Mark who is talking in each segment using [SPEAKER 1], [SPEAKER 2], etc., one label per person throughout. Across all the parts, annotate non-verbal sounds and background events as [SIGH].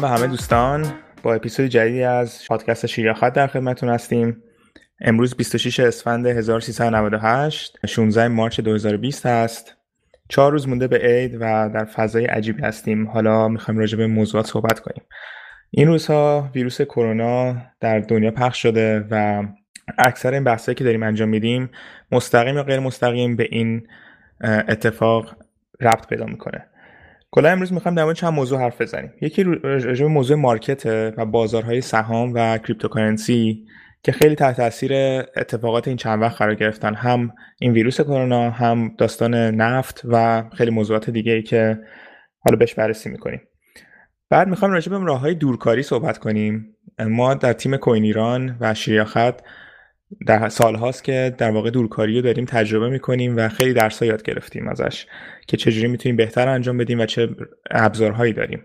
[SPEAKER 1] سلام به همه دوستان. با اپیزود جدیدی از پادکست شیریاخت در خدمتتون هستیم. امروز 26 اسفند 1398 16 مارچ 2020 هست چهار روز مونده به عید و در فضای عجیبی هستیم. حالا می‌خوایم راجع به موضوعات صحبت کنیم. این روزها ویروس کرونا در دنیا پخش شده و اکثر این بحثایی که داریم انجام میدیم مستقیم یا غیر مستقیم به این اتفاق ربط پیدا می‌کنه. کلا امروز می‌خوایم در مورد چند موضوع حرف بزنیم. یکی راجع موضوع market و بازارهای سهام و cryptocurrency که خیلی تحت تاثیر اتفاقات این چند وقت قرار گرفتن. هم این ویروس کرونا هم داستان نفت و خیلی موضوعات دیگه ای که حالا بهش بررسی می‌کنیم. بعد می‌خوایم راجع به راه های دورکاری صحبت کنیم. ما در تیم کوین ایران و شیریاخت در سال هاست که در واقع دورکاری رو داریم تجربه می‌کنیم و خیلی درس یاد گرفتیم ازش که چجوری می‌تونیم بهتر انجام بدیم و چه ابزارهایی داریم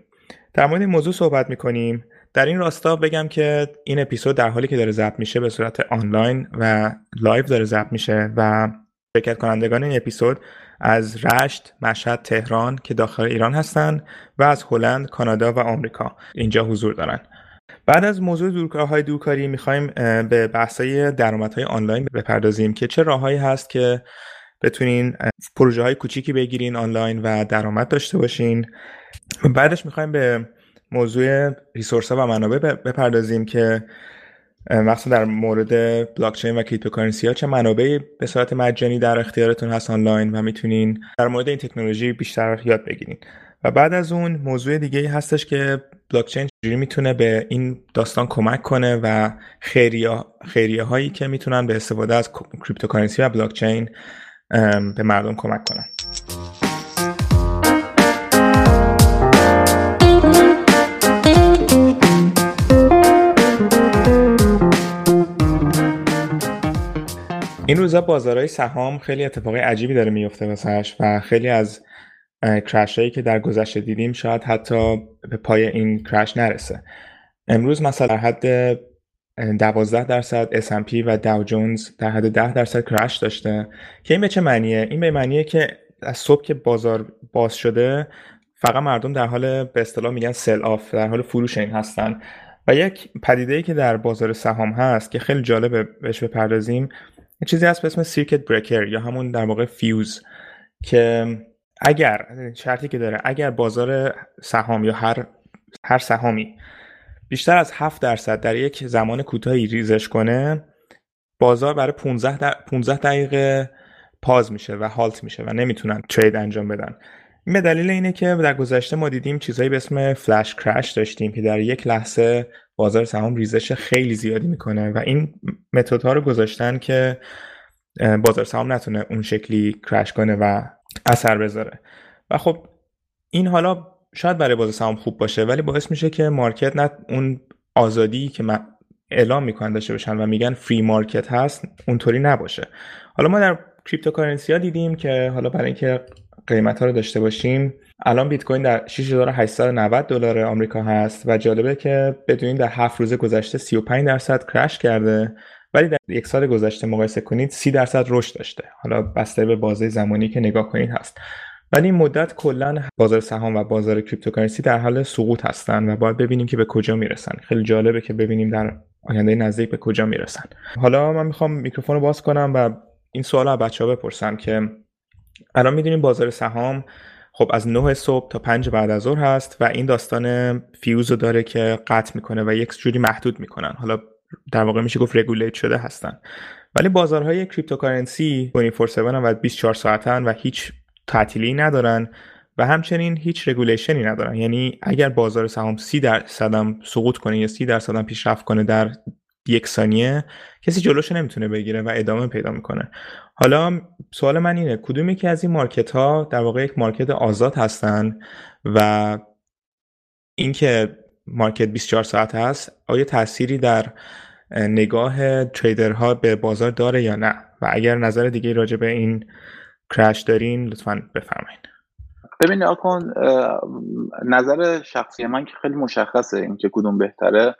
[SPEAKER 1] در مورد این موضوع صحبت می‌کنیم در این راستا بگم که این اپیزود در حالی که داره ضبط میشه به صورت آنلاین و live داره ضبط میشه و شرکت کنندگان این اپیزود از رشت، مشهد، تهران که داخل ایران هستند و از هلند، کانادا و آمریکا اینجا حضور دارن. بعد از موضوع دورکارهای دورکاری می‌خوایم به بحثای درآمدهای آنلاین بپردازیم که چه راههایی هست که بتونین پروژه های کوچیکی بگیرین آنلاین و درآمد داشته باشین. بعدش می‌خوایم به موضوع resource ها و منابع بپردازیم که مخصوصا در مورد بلاکچین و cryptocurrency ها چه منابعی به صورت مجانی در اختیارتون هست آنلاین و می‌تونین در مورد این تکنولوژی بیشتر یاد بگیرین. و بعد از اون موضوع دیگه هستش که بلاکچین چجوری می‌تونه به این داستان کمک کنه و خیریه, خیریه هایی که می‌تونن به استفاده از کریپتوکارنسی و بلاکچین به مردم کمک کنن. این روزا بازارهای سهام خیلی اتفاقی عجیبی داره میفته واسش و خیلی از کرش هایی که در گذشته دیدیم شاید حتی به پای این کرش نرسه. امروز مثلا در حد 12 درصد S&P و داو جونز در حد 10 درصد crash داشته. که این به چه معنیه؟ این به معنیه که از صبح که بازار باز شده فقط مردم در حال به اصطلاح میگن sell off در حال فروش این هستن. و یک پدیده ای که در بازار سهام هست که خیلی جالبه بهش بپردازیم چیزی هست به اسم circuit breaker یا همون در واقع فیوز که اگر شرطی که داره اگر بازار سهام یا هر هر سهامی بیشتر از 7 درصد در یک زمان کوتاهی ریزش کنه بازار برای 15 در 15 دقیقه پاز میشه و هالت میشه و نمی‌تونن ترید انجام بدن. این به دلیل اینه که در گذشته ما دیدیم چیزایی به اسم فلش کرش داشتیم که در یک لحظه بازار سهام ریزش خیلی زیادی می‌کنه و این متد ها رو گذاشتن که بازار سهام نتونه اون شکلی کرش کنه و اثر بذاره. و خب این حالا شاید برای بازار سهام خوب باشه ولی باعث میشه که market نه اون آزادی که اعلام می‌کنن داشته باشن و میگن free market هست اونطوری نباشه. حالا ما در cryptocurrency ها دیدیم که حالا برای اینکه قیمت ها رو داشته باشیم الان بیت کوین در 6890 دلار آمریکا هست و جالبه که بدونید در هفت روز گذشته 35 درصد crash کرده. ولی در یک سال گذشته مقایسه کنید 30 درصد رشد داشته. حالا بسته به بازه زمانی که نگاه کنید هست. ولی این مدت کلا بازار سهام و بازار cryptocurrency در حال سقوط هستن و باید ببینیم که به کجا می‌رسن. خیلی جالبه که ببینیم در آینده نزدیک به کجا می‌رسن. حالا من می‌خوام میکروفون رو باز کنم و این سوال از بچه ها بپرسم که الان می‌دونیم بازار سهام خب از 9 صبح تا 5 بعد از ظهر هست و این داستان فیوز رو داره که قطع می‌کنه و یک جوری محدود می‌کنن. حالا در واقع میشه گفت regulate شده هستن. ولی بازارهای cryptocurrency 24/7 و 24 ساعتن و هیچ تعطیلی ندارن و همچنین هیچ regulation ی ندارن. یعنی اگر بازار سهام 30 درصد هم سقوط کنه یا 30 درصد هم پیشرفت کنه در یک ثانیه کسی جلوش نمی‌تونه بگیره و ادامه پیدا می‌کنه. حالا سوال من اینه کدوم یکی از این market ها در واقع یک market آزاد هستن و اینکه market 24 ساعت هست آیا تأثیری در نگاه trader ها به بازار داره یا نه؟ و اگر نظر دیگه راجع به این crash دارین لطفا بفرمایید
[SPEAKER 2] ببین آکن نظر شخصی من که خیلی مشخصه اینکه کدوم بهتره.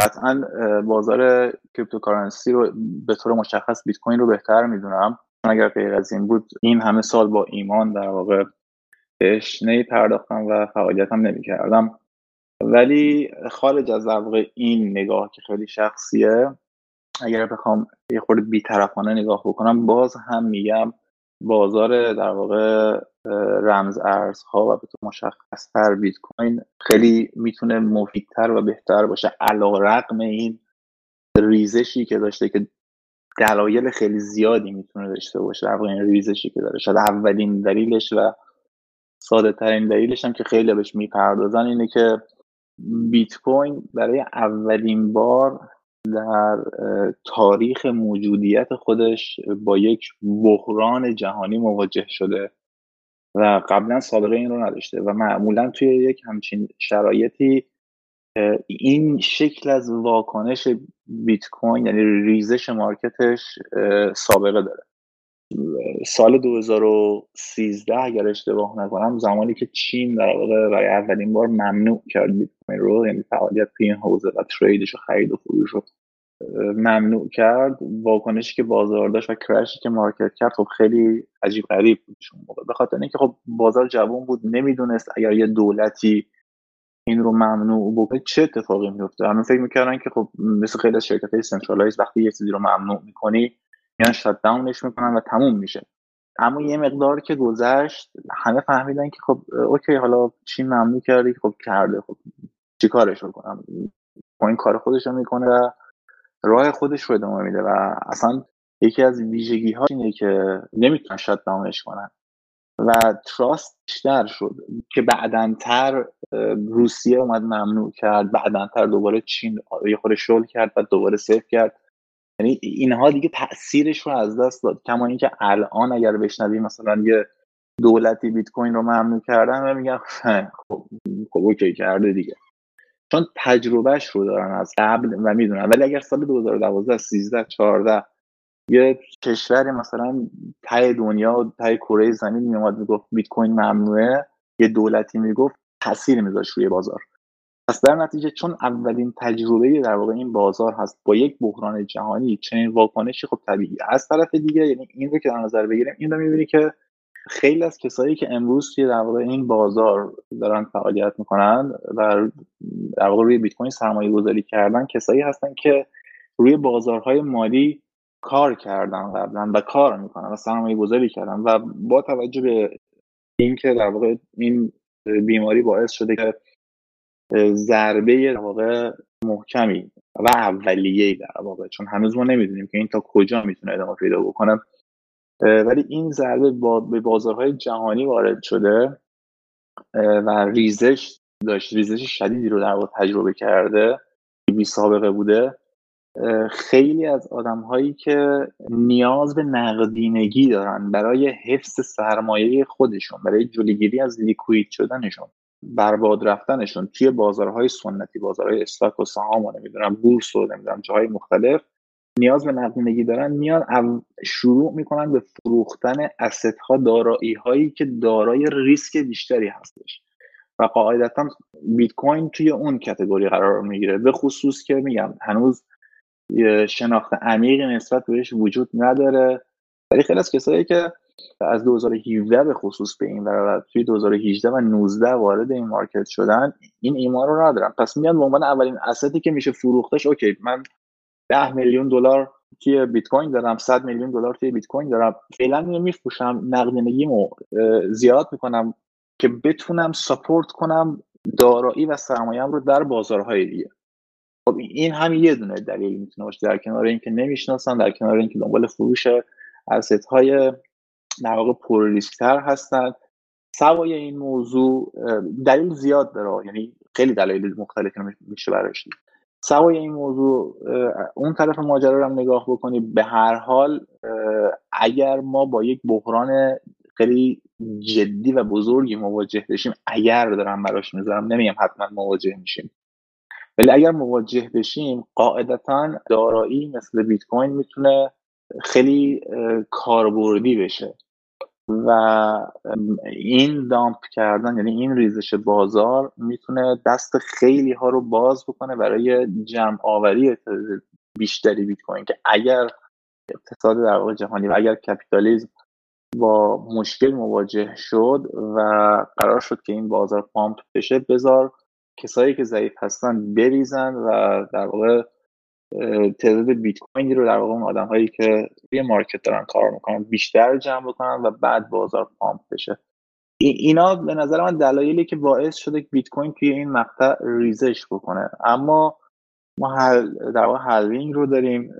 [SPEAKER 2] قطعا بازار cryptocurrency رو به طور مشخص بیت کوین رو بهتر می‌دونم. اگر غیر از این بود این همه سال با ایمان در واقع بهش نمی پرداختم و فعالیتم نمی کردم ولی خارج از در این نگاه که خیلی شخصیه اگر بخوام یه خورده بیطرفانه نگاه بکنم باز هم میگم بازار در واقع رمز ارزها و به طور مشخصتر بیت کوین خیلی می‌تونه مفیدتر و بهتر باشه. علا رقم این ریزشی که داشته که دلایل خیلی زیادی می‌تونه داشته باشه در این ریزشی که داره. شاید اولین دلیلش و ساده ترین دلیلش هم که خیلی بهش می‌پردازن اینه که بیت کوین برای اولین بار در تاریخ موجودیت خودش با یک بحران جهانی مواجه شده و قبلا سابقه این رو نداشته و معمولا توی یک همچین شرایطی این شکل از واکنش بیت کوین یعنی ریزش مارکتش سابقه داره. سال 2013 اگر اشتباه نکنم زمانی که چین در واقع برای اولین بار ممنوع کرد بیت کوین رو یعنی فعالیت توی این حوزه و trade ش و خرید و فروش رو ممنوع کرد. واکنشی که بازار داشت و crash ی که market کرد خب خیلی عجیب غریب بود موقع. به خاطر اینکه خب بازار جوان بود نمی‌دونست اگر یه دولتی این رو ممنوع بکنه چه اتفاقی میفته همه فکر می‌کردن که خب مثل خیلی از شرکت های centralize وقتی یه چیزی رو ممنوع می‌کنی میان شات داونش می‌کنن و تموم میشه. اما یه مقدار که گذشت همه فهمیدن که خب okay حالا چی ممنوع کردی؟ خب کرده خب چیکارش رو کنم؟ این کار خودش رو می‌کنه و راه خودش رو ادامه میده و اصلا یکی از ویژگی ها اینه که نمی‌تونن شات داونش کنن. و trust بیشتر شد که بعدنتر روسیه اومد ممنوع کرد بعدنتر دوباره چین یه خورده شل کرد و دوباره سفت کرد. یعنی اینها دیگه تاثیرش رو از دست داد. کما اینکه الان اگر بشنوی مثلا یه دولتی بیت کوین رو ممنوع کردن و میگن [LAUGHS] خب خب okay کرده دیگه. چون تجربهش رو دارن از قبل و می‌دونن. ولی اگر سال 2012 13 14 یه کشور مثلا ته دنیا ته کره زمین میومد می‌گفت بیت کوین ممنوعه یه دولتی می‌گفت تاثیر میذاشت روی بازار. پس در نتیجه چون اولین تجربه در واقع این بازار هست با یک بحران جهانی چنین واکنشی خب طبیعی از طرف دیگه یعنی این رو که در نظر بگیریم این رو می‌بینی که خیلی از کسایی که امروز توی در واقع این بازار دارن فعالیت می‌کنن و در واقع روی بیت کوین سرمایه گذاری کردن کسایی هستن که روی بازارهای مالی کار کردن قبلا و کار می‌کنن و سرمایه گذاری کردن و با توجه به اینکه در واقع این بیماری باعث شده که ضربه در واقع محکمی و اولیه در واقع. چون هنوز ما نمی‌دونیم که این تا کجا می‌تونه ادامه پیدا بکنه. ولی این ضربه با به بازارهای جهانی وارد شده و ریزش داشت ریزش شدیدی رو در واقع تجربه کرده. بی سابقه بوده. خیلی از آدم هایی که نیاز به نقدینگی دارن برای حفظ سرمایه خودشون برای جلوگیری از لیکوید شدنشون برباد رفتنشون توی بازارهای سنتی بازارهای استاک و سهام و نمی‌دونم بورس و نمی‌دونم جاهای مختلف نیاز به نقدینگی دارن میان شروع می‌کنن به فروختن اسست ها دارایی هایی که دارای ریسک بیشتری هستش. و قاعدتا بیت کوین توی اون کتگوری قرار می‌گیره به خصوص که میگم هنوز شناخت عمیق نسبت بهش وجود نداره. ولی خیلی از کسایی که از 2017 به خصوص به این و توی 2018 و 19 وارد این market شدن این ایمان رو ندارن پس میان به عنوان اولین asset ی که میشه فروختش okay من 10 میلیون دلار توی بیت کوین دارم 100 میلیون دلار توی بیت کوین دارم. فعلا اینو میفروشم نقدینگیمو زیاد می‌کنم که بتونم support کنم دارایی و سرمایه‌ام رو در بازارهای دیگه. خب این هم یه دونه دلیل می‌تونه باشه. در کنار اینکه نمی‌شناسن در کنار اینکه دنبال فروش اسست های در واقع پر ریسکتر هستن. سوای این موضوع دلیل زیاد داره. یعنی خیلی دلایل مختلفی میشه براش سوای این موضوع اون طرف ماجرا رو هم نگاه بکنی به هر حال اگر ما با یک بحران خیلی جدی و بزرگی مواجه بشیم اگر دارم براش می‌ذارم نمیم حتما مواجه میشیم. ولی اگر مواجه بشیم قاعدتا دارایی مثل بیت کوین می‌تونه خیلی کاربردی بشه. و این dump کردن یعنی این ریزش بازار می‌تونه دست خیلی ها رو باز بکنه برای جمع آوری بیشتری بیت کوین که اگر اقتصاد در واقع جهانی و اگر کپیتالیزم با مشکل مواجه شد و قرار شد که این بازار pump بشه بذار کسایی که ضعیف هستن بریزن و در واقع تعداد بیت کوینی رو در واقع اون آدم هایی که روی market دارن کار می‌کنن بیشتر جمع بکنن و بعد بازار pump بشه. اینا به نظر من دلایلی که باعث شده که بیت کوین توی این مقطع ریزش بکنه. اما ما در واقع halving رو داریم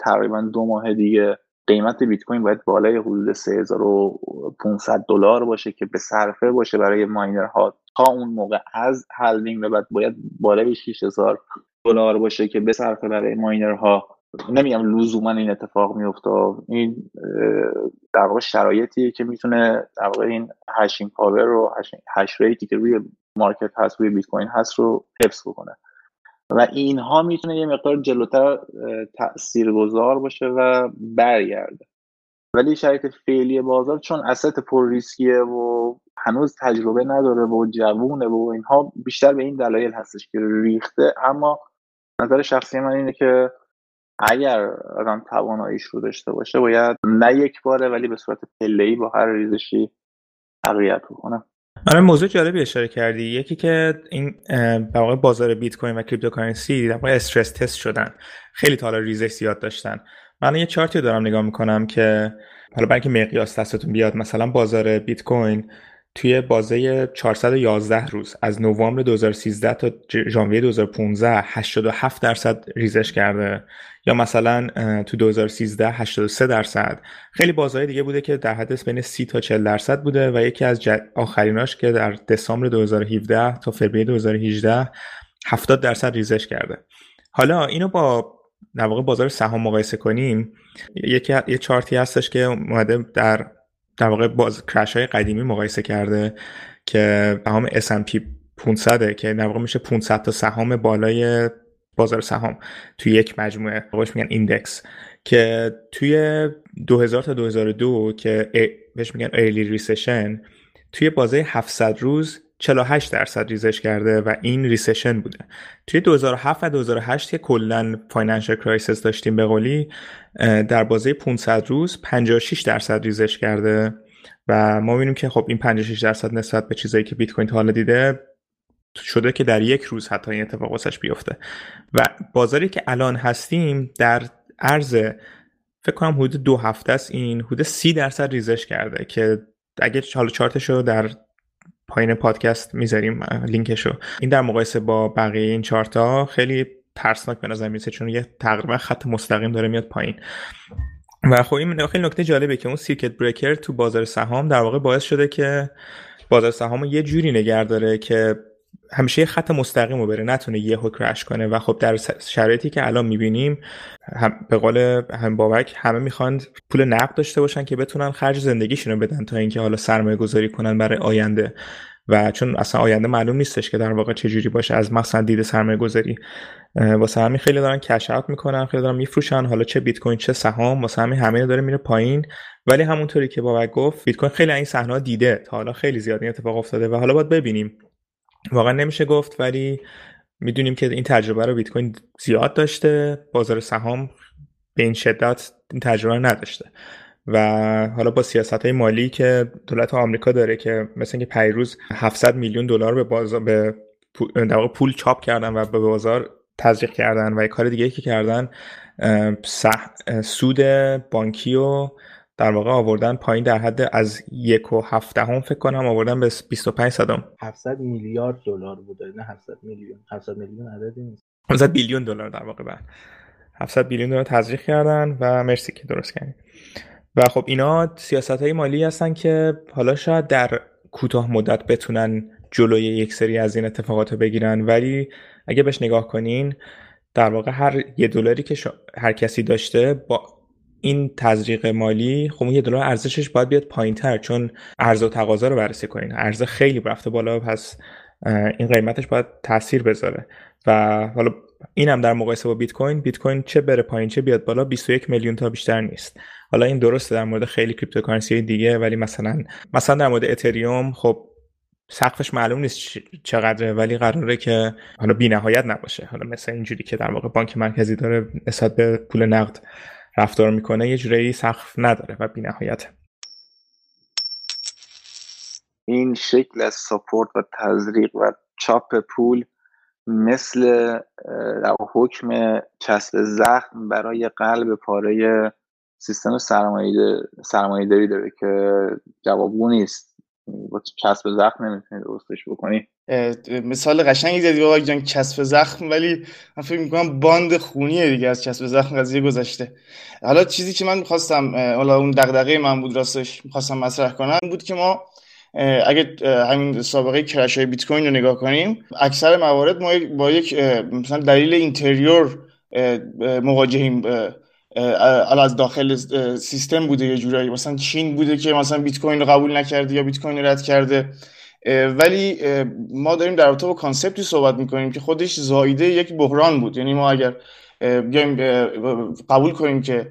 [SPEAKER 2] تقریبا دو ماه دیگه قیمت بیت کوین باید بالای حدود 3500 دلار باشه که به صرفه باشه برای ماینرها تا اون موقع. از halving به بعد باید بالای 6000 دلار باشه که به صرفه برای ماینرها. نمیگم لزوما این اتفاق میفته این در واقع شرایطیه که می‌تونه در واقع این hashing power رو hash rate ی که روی market هست روی بیت کوین هست رو حفظ بکنه. و اینها می‌تونه یه مقدار جلوتر تاثیرگذار باشه و برگرده. ولی شرایط فعلی بازار چون asset پر ریسکیه و هنوز تجربه نداره و جوونه و اینها بیشتر به این دلایل هستش که ریخته. اما نظر شخصی من اینه که اگر آدم تواناییش رو داشته باشه باید نه یک باره ولی به صورت پله با هر ریزشی تقویت بکنه.
[SPEAKER 1] آره موضوع جالبی اشاره کردی. یکی که این در بازار بیت کوین و cryptocurrency در واقع stress test شدن. خیلی تا ریزش زیاد داشتن. من یه چارتی دارم نگاه می‌کنم که حالا برای اینکه مقیاس دستتون بیاد مثلا بازار بیت کوین توی بازه 411 روز از نوامبر 2013 تا ژانویه 2015 87 درصد ریزش کرده. یا مثلا تو 2013 83 درصد. خیلی بازهای دیگه بوده که در حد بین 30 تا 40 درصد بوده و یکی از آخریناش که در دسامبر 2017 تا فوریه 2018 70 درصد ریزش کرده. حالا اینو با در واقع بازار سهام مقایسه کنیم یکی یه چارتی هستش که اومده در در واقع باز کرش های قدیمی مقایسه کرده که سهام S&P 500 که در واقع میشه 500 تا سهام بالای بازار سهام توی یک مجموعه. بهش میگن index که توی 2000 تا 2002 که بهش میگن early recession توی بازه 700 روز 48 درصد ریزش کرده و این recession بوده. توی 2007 و 2008 که کلا financial crisis داشتیم به قولی در بازه 500 روز 56 درصد ریزش کرده و ما می‌بینیم که خب این 56 درصد نسبت به چیزایی که بیت کوین تا حالا دیده شده که در یک روز حتی این اتفاق واسش بیفته. و بازاری که الان هستیم در عرض فکر کنم حدود دو هفته است این حدود سی درصد ریزش کرده که اگه حالا چارتش رو در پایین پادکست می‌ذاریم لینکشو. این در مقایسه با بقیه این چارت ها خیلی ترسناک به نظر می‌رسه چون یه تقریبا خط مستقیم داره میاد پایین. و خب این خیلی نکته جالبه که اون سیرکت بریکر تو بازار سهام در واقع باعث شده که بازار سهام یه جوری نگه داره که همیشه یه خط مستقیم رو بره نتونه یهو کرش کنه. و خب در شرایطی که الان می‌بینیم هم به قول هم بابک همه می‌خوان پول نقد داشته باشن که بتونن خرج زندگیشون رو بدن تا اینکه حالا سرمایه گذاری کنن برای آینده. و چون اصلا آینده معلوم نیستش که در واقع چه جوری باشه از مثلا دید سرمایه گذاری. واسه همین خیلی دارن کش اوت می‌کنن خیلی دارن میفروشن. حالا چه بیت کوین چه سهام واسه همین همه داره میره پایین. ولی همونطوری که بابک گفت بیت کوین خیلی این صحنه دیده تا حالا خیلی زیاد این اتفاق افتاده. و حالا باید ببینیم واقعا نمیشه گفت ولی می‌دونیم که این تجربه رو بیت کوین زیاد داشته. بازار سهام به این شدت این تجربه نداشته. و حالا با سیاست های مالی که دولت آمریکا داره که مثل اینکه پیروز 700 میلیون دلار به بازار به واقع پول چاپ کردن و به بازار تزریق کردن و یه کار دیگه که کردن سود بانکی و در واقع آوردن پایین در حد از یک و هفته فکر کنم آوردن به 25 صدم.
[SPEAKER 3] 700 میلیارد دلار بوده. نه 700 میلیون. 700 میلیون عددی نیست.
[SPEAKER 1] 700 بیلیون دلار در واقع بعد. 700 بیلیون دلار تزریق کردن و مرسی که درست کردین. و خب اینا سیاست های مالی هستن که حالا شاید در کوتاه مدت بتونن جلوی یک سری از این اتفاقات رو بگیرن. ولی اگه بهش نگاه کنین در واقع هر یه دلاری که هر کسی داشته با این تزریق مالی خب یه دلار ارزشش باید بیاد پایین تر چون عرضه و تقاضا رو بررسی کنین. عرضه خیلی رفته بالا پس این قیمتش باید تاثیر بذاره. و حالا اینم در مقایسه با بیت کوین بیت کوین چه بره پایین چه بیاد بالا 21 میلیون تا بیشتر نیست. حالا این درسته در مورد خیلی cryptocurrency دیگه ولی مثلا مثلا در مورد اتریوم خب سقفش معلوم نیست چقدره ولی قراره که حالا بی نهایت نباشه. حالا مثل اینجوری که در واقع بانک مرکزی داره نسبت به پول نقد رفتار می‌کنه یه جوری سقف نداره و بی نهایت
[SPEAKER 2] این شکل از support و تزریق و چاپ پول مثل حکم چسب زخم برای قلب پاره سیستم سرمایه داری داره که جوابگو نیست. با کسب زخم نمی‌تونی درستش بکنی.
[SPEAKER 4] مثال قشنگی زدی بابا جان کسب زخم ولی من فکر می‌کنم باند خونیه دیگه از کسب زخم قضیه گذشته. حالا چیزی که من می‌خواستم حالا اون دغدغه من بود راستش می‌خواستم مطرح کنم بود که ما اگه همین سابقه کرش های بیت کوین رو نگاه کنیم اکثر موارد ما با یک مثلا دلیل interior مواجهیم از داخل سیستم بوده یه جورایی. مثلا چین بوده که مثلا بیت کوین رو قبول نکرده یا بیت کوین رد کرده. ولی ما داریم در رابطه با concept ی صحبت می‌کنیم که خودش زایده یک بحران بود. یعنی ما اگر بیایم قبول کنیم که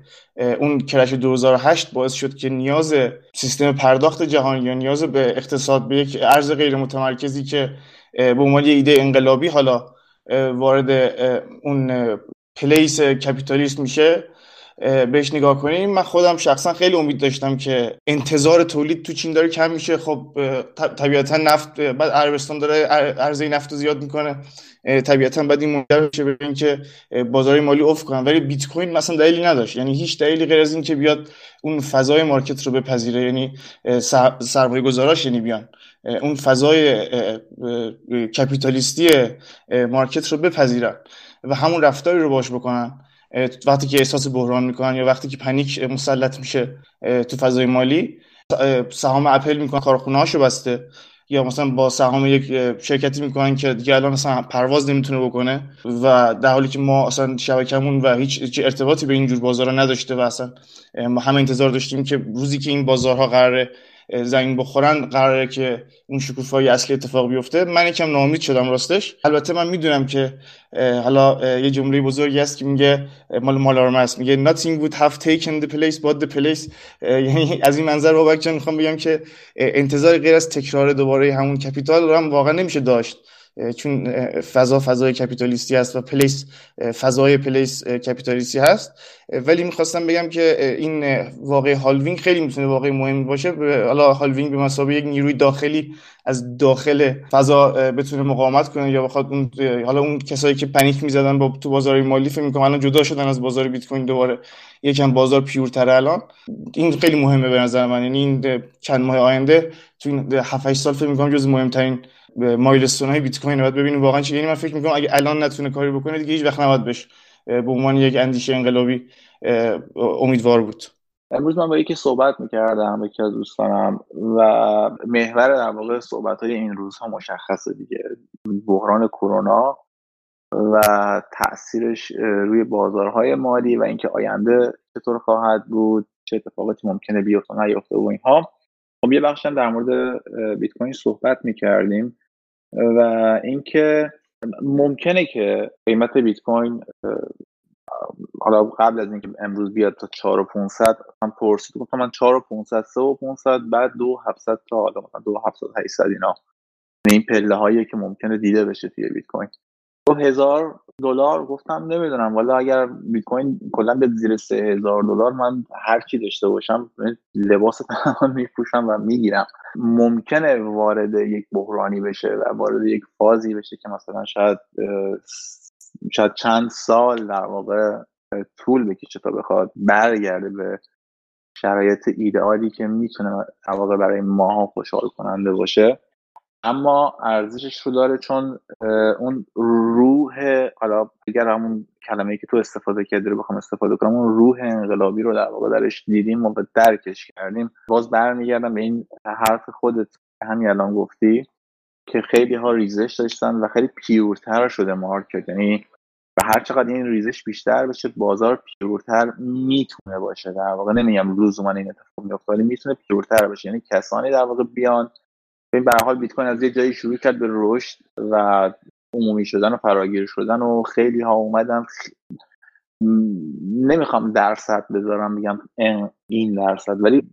[SPEAKER 4] اون crash 2008 باعث شد که نیاز سیستم پرداخت جهانی یا نیاز به اقتصاد به یک ارز غیر متمرکزی که به عنوان ایده انقلابی حالا وارد اون پلیس کپیتالیست میشه بهش نگاه کنیم. من خودم شخصا خیلی امید داشتم که انتظار تولید تو چین داره کم میشه. خب طبیعتا نفت بعد عربستان داره عرضه نفت رو زیاد می‌کنه. طبیعتا بعد این منجر بشه به اینکه بازار مالی افت کنن. ولی بیت کوین مثلا دلیلی نداشت. یعنی هیچ دلیلی غیر از اینکه بیاد اون فضای مارکت رو بپذیره. یعنی سرمایه گذاراش یعنی بیان. اون فضای کپیتالیستی مارکت رو بپذیرن و همون رفتاری رو باش بکنن. وقتی که احساس بحران می‌کنن یا وقتی که پنیک مسلط میشه تو فضای مالی سهام اپل می‌کنن کارخونه هاشو بسته. یا مثلا با سهام یک شرکتی می‌کنن که دیگه الان مثلا پرواز نمی‌تونه بکنه و در حالی که ما اصلا شبکمون و هیچ ارتباطی به اینجور بازارها نداشته و اصلا ما همه انتظار داشتیم که روزی که این بازارها قراره زمین بخورن قراره که اون شکوفایی اصلی اتفاق بیفته من یکم ناامید شدم راستش. البته من می‌دونم که حالا یه جمله بزرگی هست که میگه مال مالارم است. میگه nothing would have taken the place but the place. یعنی از این منظر بابک جان می‌خوام بگم که انتظار غیر از تکرار دوباره همون کپیتال رو هم واقعا نمیشه داشت. چون فضا فضای کپیتالیستی هست و پلیس فضای پلیس کپیتالیستی هست. ولی می‌خواستم بگم که این واقع halving خیلی می‌تونه واقع مهم باشه. حالا halving به مثابه یک نیروی داخلی از داخل فضا بتونه مقاومت کنه یا بخواد اون حالا اون کسایی که panic می‌زدن با تو بازار مالی فکر می‌کنم الان جدا شدن از بازار بیت کوین دوباره. یکم بازار pure تره الان. این خیلی مهمه به نظر من. یعنی این چند ماه آینده تو این 7 سال فکر می‌کنم جز مهمترین مایلستون های بیت کوین باید ببینیم. واقعا چی؟ یعنی من فکر می‌کنم اگه الان نتونه کاری بکنه دیگه هیچ وقت نباید بهش به عنوان یک اندیشه انقلابی امیدوار بود.
[SPEAKER 2] امروز من با یکی صحبت می‌کردم یکی از دوستانم و محور در واقع صحبت های این روزها مشخصه دیگه. بحران کرونا و تاثیرش روی بازارهای مالی و اینکه آینده چطور خواهد بود چه اتفاقاتی ممکنه بیفته نیفته و اینها. خب یه بخشم در مورد بیت کوین صحبت می‌کردیم. و اینکه ممکنه که قیمت بیت کوین حالا قبل از اینکه امروز بیاد تا 4500 من پرسید گفتم من 4500 3500 بعد 2700 تا حالا مثلا 2700 800 اینا. این پله هایی که ممکنه دیده بشه توی بیت کوین دو هزار دلار؟ گفتم نمی‌دونم. والا اگر بیت کوین کلا به زیر سه هزار دلار من هر چی داشته باشم لباس تمام میپوشم و می‌گیرم. ممکنه وارد یک بحرانی بشه و وارد یک فازی بشه که مثلا شاید شاید چند سال در واقع طول بکشه تا بخواد برگرده به شرایط ایدئالی که می‌تونه در واقع برای ماها خوشحال کننده باشه. اما ارزشش رو داره چون اون روح حالا اگر همون کلمه که تو استفاده کردی رو بخوام استفاده کنم اون روح انقلابی رو در واقع درش دیدیم و درکش کردیم. باز برمیگردم به این حرف خودت همین الان گفتی که خیلی ها ریزش داشتن و خیلی pure تر شده market یعنی و هر چقدر این ریزش بیشتر بشه بازار pure تر می‌تونه باشه. در واقع نمیگم لزوما این اتفاق میفته ولی می‌تونه pure تر باشه یعنی کسانی در واقع بیان این به حال بیت کوین از یه جایی شروع کرد به رشد و عمومی شدن و فراگیر شدن و خیلی ها اومدن نمی‌خوام درصد بذارم بگم این درصد. ولی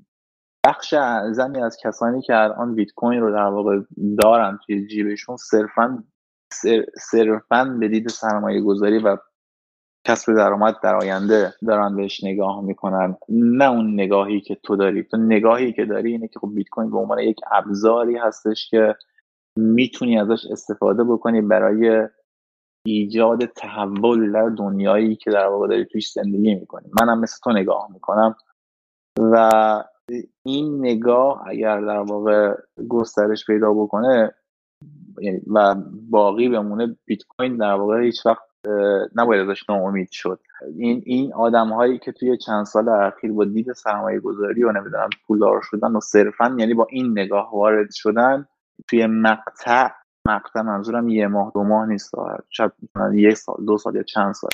[SPEAKER 2] بخش اعظمی از کسانی که الان بیت کوین رو در واقع دارن توی جیبشون صرفا صرفا به دید سرمایه گذاری و کسب درآمد در آینده دارن بهش نگاه می‌کنن. نه اون نگاهی که تو داری. تو نگاهی که داری اینه که خب بیت کوین به عنوان یک ابزاری هستش که می‌تونی ازش استفاده بکنی برای ایجاد تحول در دنیایی که در واقع داری توش زندگی می‌کنی. منم مثل تو نگاه می‌کنم. و این نگاه اگر در واقع گسترش پیدا بکنه یعنی و باقی بمونه بیت کوین در واقع هیچ وقت نباید ازش ناامید شد. این این آدم هایی که توی چند سال اخیر با دید سرمایه گذاری و نمی‌دونم پولدار شدن و صرفا یعنی با این نگاه وارد شدن توی مقطع مقطع منظورم یه ماه دو ماه نیست شاید یک سال دو سال یا چند سال.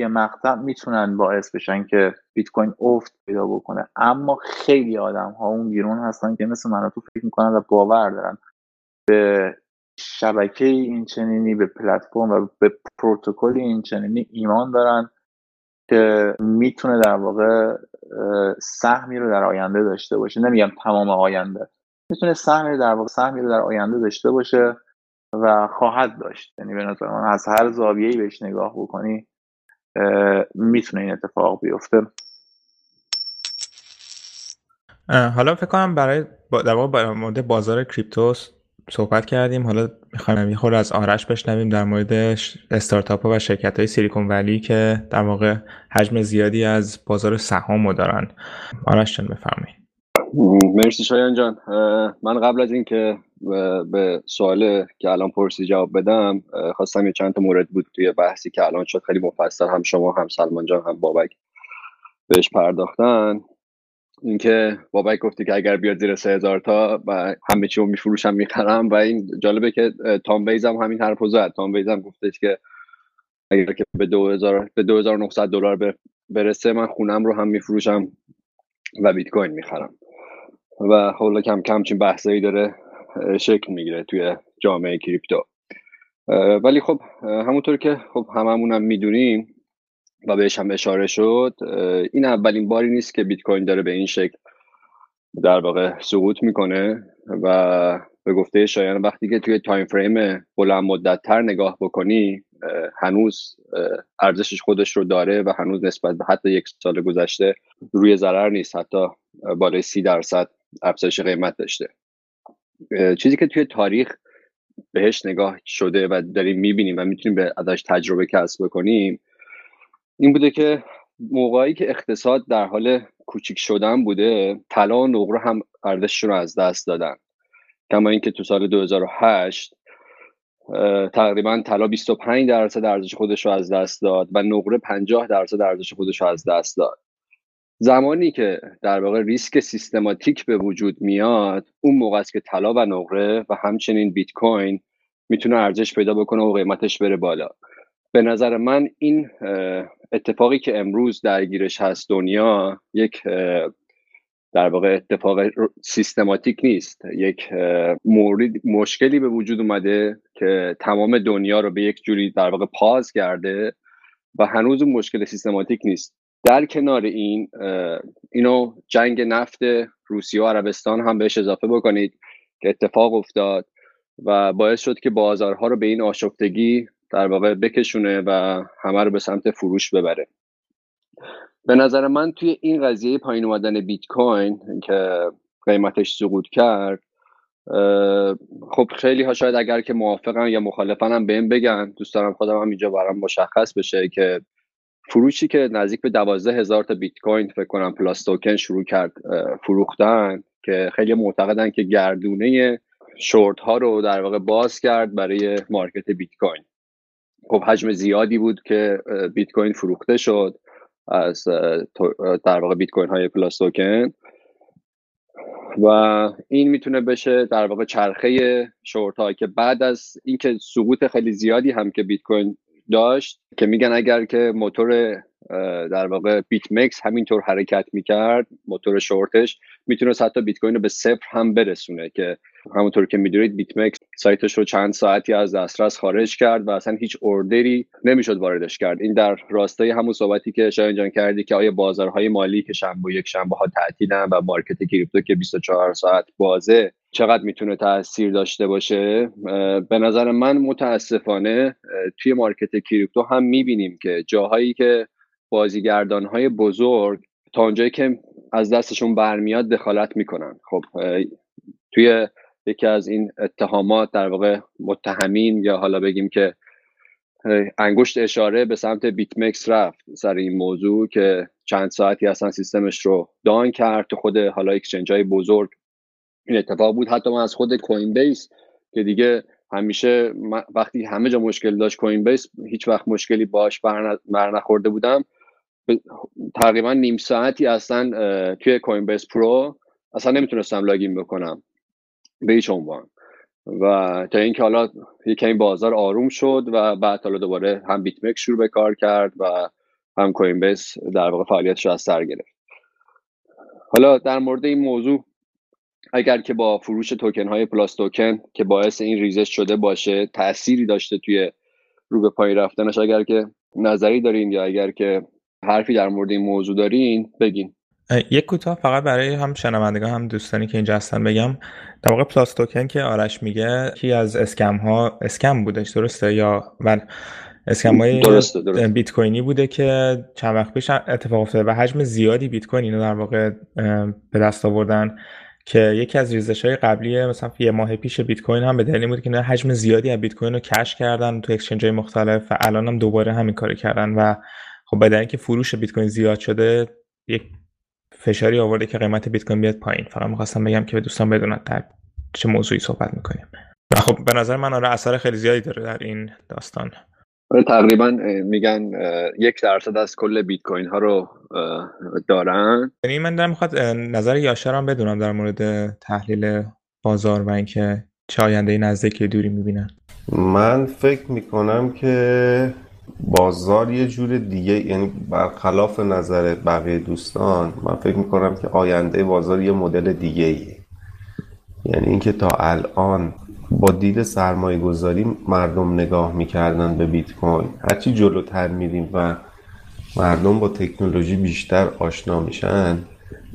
[SPEAKER 2] یه مقطع می‌تونن باعث بشن که بیت کوین افت پیدا بکنه. اما خیلی آدم ها اون بیرون هستن که مثل من تو فکر می‌کنن و باور دارن. به شبکه این چنینی به پلتفرم و به پروتکل این چنینی ایمان دارن که می‌تونه در واقع سهمی رو در آینده داشته باشه. نمیگم تمام آینده. می‌تونه سهمی در واقع سهمی رو در آینده داشته باشه و خواهد داشت. یعنی به نظر من از هر زاویه‌ای بهش نگاه بکنی می‌تونه این اتفاق بیفته.
[SPEAKER 1] حالا فکر کنم برای در واقع مورد بازار کریپتو صحبت کردیم. حالا می‌خوایم یه از آرش بشنویم در مورد استارتاپ ها و شرکت های سیلیکون ولی که در واقع حجم زیادی از بازار سهام دارن. آرش جان بفرمایید.
[SPEAKER 5] مرسی شایان جان. من قبل از اینکه به سوال که الان پرسی جواب بدم خواستم یه چند تا مورد بود توی بحثی که الان شد خیلی مفصل هم شما هم سلمان جان هم بابک بهش پرداختن. اینکه بابک گفتی که اگر بیاد زیر سه هزار تا و همه چی رو میفروشم می‌خرم و این جالبه که تام بیز هم همین حرف زد. تام بیز هم گفتش که اگر که به 2000 به 2900 دلار برسه من خونم رو هم میفروشم و بیت کوین می‌خرم. و حالا کم کم چنین بحثایی داره شکل می‌گیره توی جامعه crypto. ولی خب همونطور که خب هممون هم می‌دونیم و بهش هم اشاره شد این اولین باری نیست که بیت کوین داره به این شکل در واقع سقوط می‌کنه و به گفته شایان وقتی که توی time frame بلند مدت تر نگاه بکنی هنوز ارزشش خودش رو داره و هنوز نسبت به حتی یک سال گذشته روی ضرر نیست حتی بالای سی درصد افزایش قیمت داشته. چیزی که توی تاریخ بهش نگاه شده و داریم می‌بینیم و می‌تونیم به ازش تجربه کسب بکنیم این بوده که موقعی که اقتصاد در حال کوچیک شدن بوده طلا و نقره هم ارزششون رو از دست دادن. کما اینکه تو سال 2008 تقریبا طلا 25 درصد ارزش خودش رو از دست داد و نقره 50 درصد ارزش خودش رو از دست داد. زمانی که در واقع ریسک سیستماتیک به وجود میاد اون موقع است که طلا و نقره و همچنین بیت کوین می‌تونه ارزش پیدا بکنه و قیمتش بره بالا. به نظر من این اتفاقی که امروز درگیرش هست دنیا یک در واقع اتفاق سیستماتیک نیست. یک مورد مشکلی به وجود اومده که تمام دنیا رو به یک جوری در واقع پاز کرده و هنوز اون مشکل سیستماتیک نیست. در کنار این اینو جنگ نفت روسیه و عربستان هم بهش اضافه بکنید که اتفاق افتاد و باعث شد که بازارها رو به این آشفتگی در واقع بکشونه و همه رو به سمت فروش ببره. به نظر من توی این قضیه پایین اومدن بیت کوین که قیمتش سقوط کرد خب خیلی ها شاید اگر که موافقن یا مخالفن هم بهم بگن. دوست دارم خودم هم اینجا برام مشخص بشه که فروشی که نزدیک به دوازده هزار تا بیت کوین فکر کنم PlusToken شروع کرد فروختن که خیلی معتقدن که گردونه شورت ها رو در واقع باز کرد برای market بیت کوین خب حجم زیادی بود که بیت کوین فروخته شد از در واقع بیت کوین های پلاس توکن. و این می‌تونه بشه در واقع چرخه شورت که بعد از اینکه سقوط خیلی زیادی هم که بیت کوین داشت که میگن اگر که موتور در واقع بیت مکس همینطور حرکت می‌کرد موتور شورتش می‌تونه حتی بیت کوین رو به صفر هم برسونه که همونطور که می‌دونید بیت مکس سایتش رو چند ساعتی از دسترس خارج کرد و اصلا هیچ order ی نمی‌شد واردش کرد. این در راستای همون صحبتی که شاید جان کردی که آیا بازارهای مالی که شنبه یک شنبه ها تعطیلن و market crypto که 24 ساعت بازه چقدر می‌تونه تاثیر داشته باشه؟ به نظر من متاسفانه توی مارکت کریپتو هم می‌بینیم که جاهایی که بازیگردان های بزرگ تا اونجایی که از دستشون برمیاد دخالت می‌کنن. خب توی یکی از این اتهامات در واقع متهمین یا حالا بگیم که انگشت اشاره به سمت بیتمکس رفت سر این موضوع که چند ساعتی اصلا سیستمش رو دان کرد تو خود حالا اکسچنج های بزرگ. این اتفاق بود. حتی من از خود کوین بیس که دیگه همیشه وقتی همه جا مشکل داشت کوین بیس هیچ وقت مشکلی باش بر نخورده بودم. تقریبا نیم ساعتی اصلا توی کوین بیس پرو اصلا نمی‌تونستم login بکنم. به هیچ عنوان. و تا اینکه حالا یکی بازار آروم شد و بعد حالا دوباره هم بیت مکس شروع به کار کرد و هم کوین بیس در واقع فعالیتش از سر گرفت. حالا در مورد این موضوع اگر که با فروش توکن های پلاس توکن که باعث این ریزش شده باشه تأثیری داشته توی رو به پایین رفتنش اگر که نظری دارین یا اگر که حرفی در مورد این موضوع دارین بگین.
[SPEAKER 1] یک کوتاه فقط برای هم شنوندگان هم دوستانی که اینجا هستن بگم. در واقع پلاس توکن که آرش میگه یکی از scam ها scam بودش درسته یا من scam های بیت کوینی بوده که چند وقت پیش اتفاق افتاده و حجم زیادی بیت کوین اینو در واقع به دست آوردن. که یکی از ریزش های قبلی مثلا یه ماه پیش بیت کوین هم به دلیل بود که حجم زیادی از بیت کوین رو کش کردن تو اکسچنج های مختلف و الان هم دوباره همین کاری کردن و خب بدن که فروش بیت کوین زیاد شده یک فشاری آورده که قیمت بیت کوین بیاد پایین. فقط می‌خواستم بگم که به دوستان بدونن در چه موضوعی صحبت می‌کنیم. و خب به نظر من آره اثر خیلی زیادی داره در این داستان.
[SPEAKER 5] تقریبا میگن یک درصد از کل بیت کوین ها رو دارن.
[SPEAKER 1] یعنی من دارم می‌خواد نظر یاشر هم بدونم در مورد تحلیل بازار و اینکه چه آینده نزدیک دوری می‌بینن.
[SPEAKER 6] من فکر می‌کنم که بازار یه جور دیگه یعنی برخلاف نظر بقیه دوستان من فکر می‌کنم که آینده بازار یه مدل دیگه ایه یعنی اینکه تا الان با دید سرمایه گذاری مردم نگاه می‌کردن به بیت کوین هرچی جلوتر میریم و مردم با تکنولوژی بیشتر آشنا میشن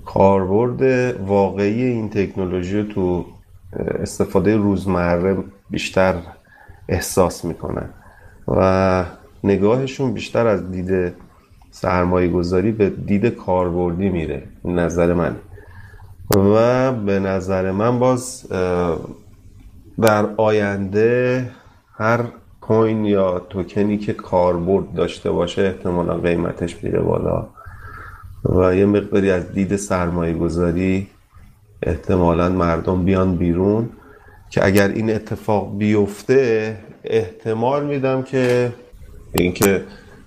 [SPEAKER 6] کاربرد واقعی این تکنولوژی تو استفاده روزمره بیشتر احساس می‌کنن و نگاهشون بیشتر از دید سرمایه گذاری به دید کاربردی میره نظر من. و به نظر من باز در آینده هر کوین یا توکنی که کاربرد داشته باشه احتمالا قیمتش میره بالا. و یه مقداری از دید سرمایه گذاری احتمالا مردم بیان بیرون که اگر این اتفاق بیفته احتمال میدم که اینکه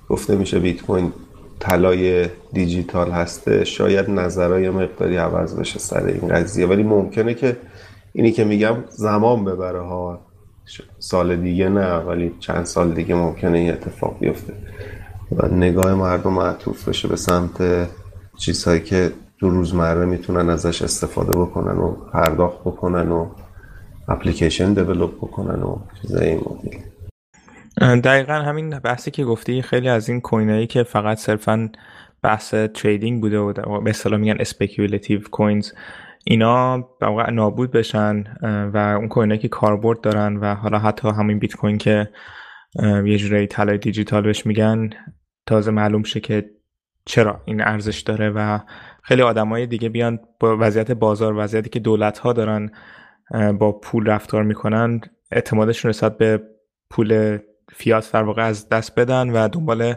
[SPEAKER 6] گفته میشه بیت کوین طلای دیجیتال هسته شاید نظرهای مقداری عوض بشه سر این قضیه. ولی ممکنه که اینی که میگم زمان ببره ها. سال دیگه نه ولی چند سال دیگه ممکنه این اتفاق بیفته. و نگاه مردم معطوف بشه به سمت چیزهایی که تو روزمره می‌تونن ازش استفاده بکنن و پرداخت بکنن و اپلیکیشن develop بکنن و چیزای این مدل
[SPEAKER 1] دقیقا همین بحثی که گفتی خیلی از این coin ایی که فقط صرفا بحث trading بوده و به میگن speculative coins اینا واقع نابود بشن و اون coin ایی که کاربرد دارن و حالا حتی همین بیت کوین که یه جوری طلای دیجیتال بهش میگن تازه معلوم شه که چرا این ارزش داره و خیلی آدمای دیگه بیان با وضعیت بازار وضعیتی که دولت ها دارن با پول رفتار می‌کنن اعتمادشون نسبت به پول فیات در واقع از دست بدن و دنبال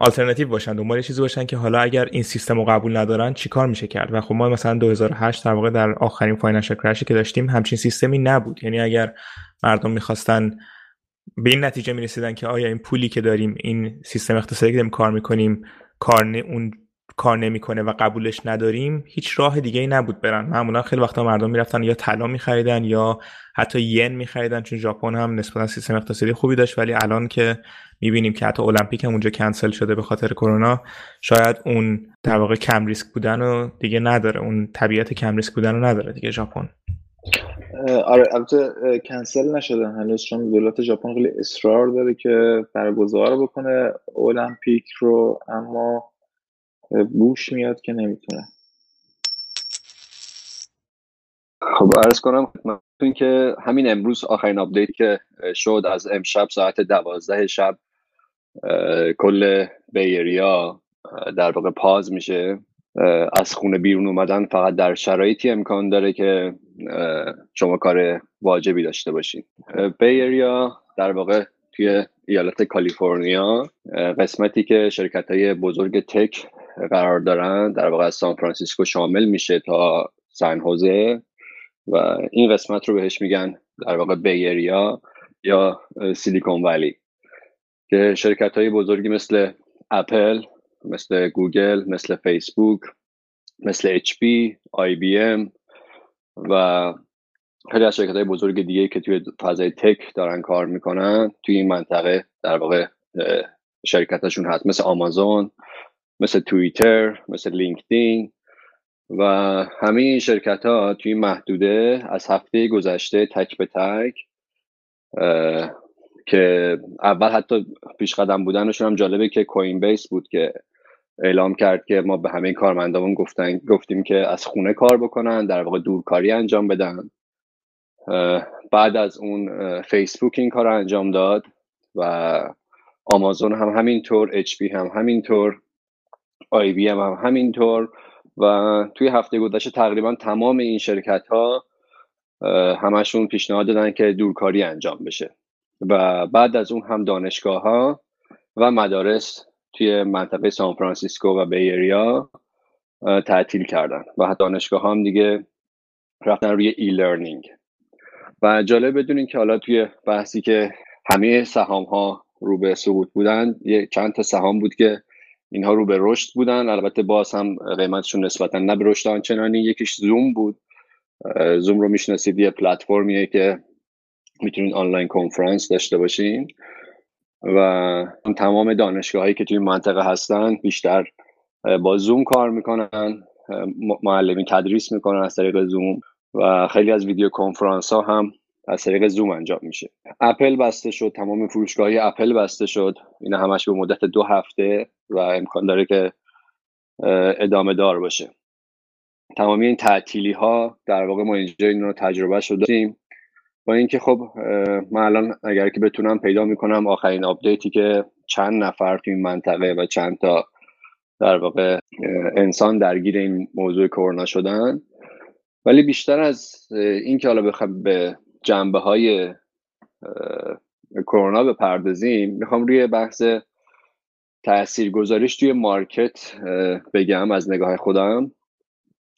[SPEAKER 1] آلترناتیو باشن دنبال چیزی باشن که حالا اگر این سیستم رو قبول ندارن چیکار میشه کرد؟ و خب ما مثلا 2008 در واقع در آخرین financial crash ی که داشتیم همچین سیستمی نبود. یعنی اگر مردم می‌خواستن به این نتیجه می‌رسیدن که آیا این پولی که داریم این سیستم اقتصادی که داریم کار می‌کنیم کار اون کار نمی‌کنه و قبولش نداریم هیچ راه دیگه ای نبود برن. معمولا خیلی وقتا مردم می‌رفتن یا طلا میخریدن یا حتی ین میخریدن چون ژاپن هم نسبتا سیستم اقتصادی خوبی داشت ولی الان که می‌بینیم که حتی المپیک هم اونجا کنسل شده به خاطر کرونا شاید اون در واقع کم ریسک بودن رو دیگه نداره اون طبیعت کم ریسک بودن رو نداره دیگه ژاپن.
[SPEAKER 2] آره البته کنسل نشده هنوز چون دولت ژاپن خیلی اصرار داره که برگزار بکنه المپیک رو اما بوش میاد که نمی‌تونه.
[SPEAKER 5] خب عرض کنم خدمتتون که همین امروز آخرین update که شد از امشب ساعت دوازده شب کل Bay Area در واقع pause میشه. از خونه بیرون اومدن فقط در شرایطی امکان داره که شما کار واجبی داشته باشین. بیریا در واقع توی ایالت کالیفرنیا قسمتی که شرکت های بزرگ تک قرار دارن. در واقع از سان فرانسیسکو شامل میشه تا سن حوزه و این قسمت رو بهش میگن در واقع بیریا یا سیلیکون ولی که شرکت های بزرگی مثل اپل مثل گوگل مثل فیسبوک مثل اچ پی آی بی ام و خیلی از شرکت های بزرگ دیگه که توی فضای tech دارن کار می‌کنن توی این منطقه در واقع شرکتشون هست. مثل آمازون مثل توییتر مثل لینکدین و همه این شرکت ها توی محدوده از هفته گذشته تک به تک که اول حتی پیش قدم بودنشون هم جالبه که کوین بیس بود که اعلام کرد که ما به همه کارمندامون گفتن گفتیم که از خونه کار بکنن در واقع دورکاری انجام بدن. بعد از اون فیسبوک این کار رو انجام داد و آمازون هم همینطور اچ پی هم همینطور. آی بی هم, هم همینطور و توی هفته گذشته تقریبا تمام این شرکت ها همشون پیشنهاد دادن که دورکاری انجام بشه و بعد از اون هم دانشگاه ها و مدارس توی منطقه سان فرانسیسکو و Bay Area تعطیل کردن و دانشگاه هم دیگه رفتن روی e-learning و جالب بدونین که حالا توی بحثی که همه سهام ها رو به سقوط بودن یه چند تا سهام بود که اینها رو به رشد بودن. البته باز هم قیمتشون نسبتا نه به رشد آنچنانی یکیش زوم بود. زوم رو می‌شناسید یه پلتفرمیه که می‌تونید آنلاین کنفرانس داشته باشین. و تمام دانشگاه هایی که توی منطقه هستن بیشتر با زوم کار می‌کنن. معلمی تدریس می‌کنن از طریق زوم و خیلی از ویدیو کنفرانس ها هم از طریق زوم انجام میشه. اپل بسته شد تمام فروشگاهی اپل بسته شد. این همش به مدت دو هفته و امکان داره که ادامه دار باشه. تمامی این تعطیلی ها در واقع ما اینجا این رو تجربه شد داریم با اینکه خب من الان اگر که بتونم پیدا می‌کنم آخرین آپدیتی که چند نفر تو این منطقه و چند تا در واقع انسان درگیر این موضوع کرونا شدن. ولی بیشتر از این که حالا بخوام به جنبه های کرونا بپردازیم می‌خوام روی بحث تأثیر گذاریش توی مارکت بگم از نگاه خودم.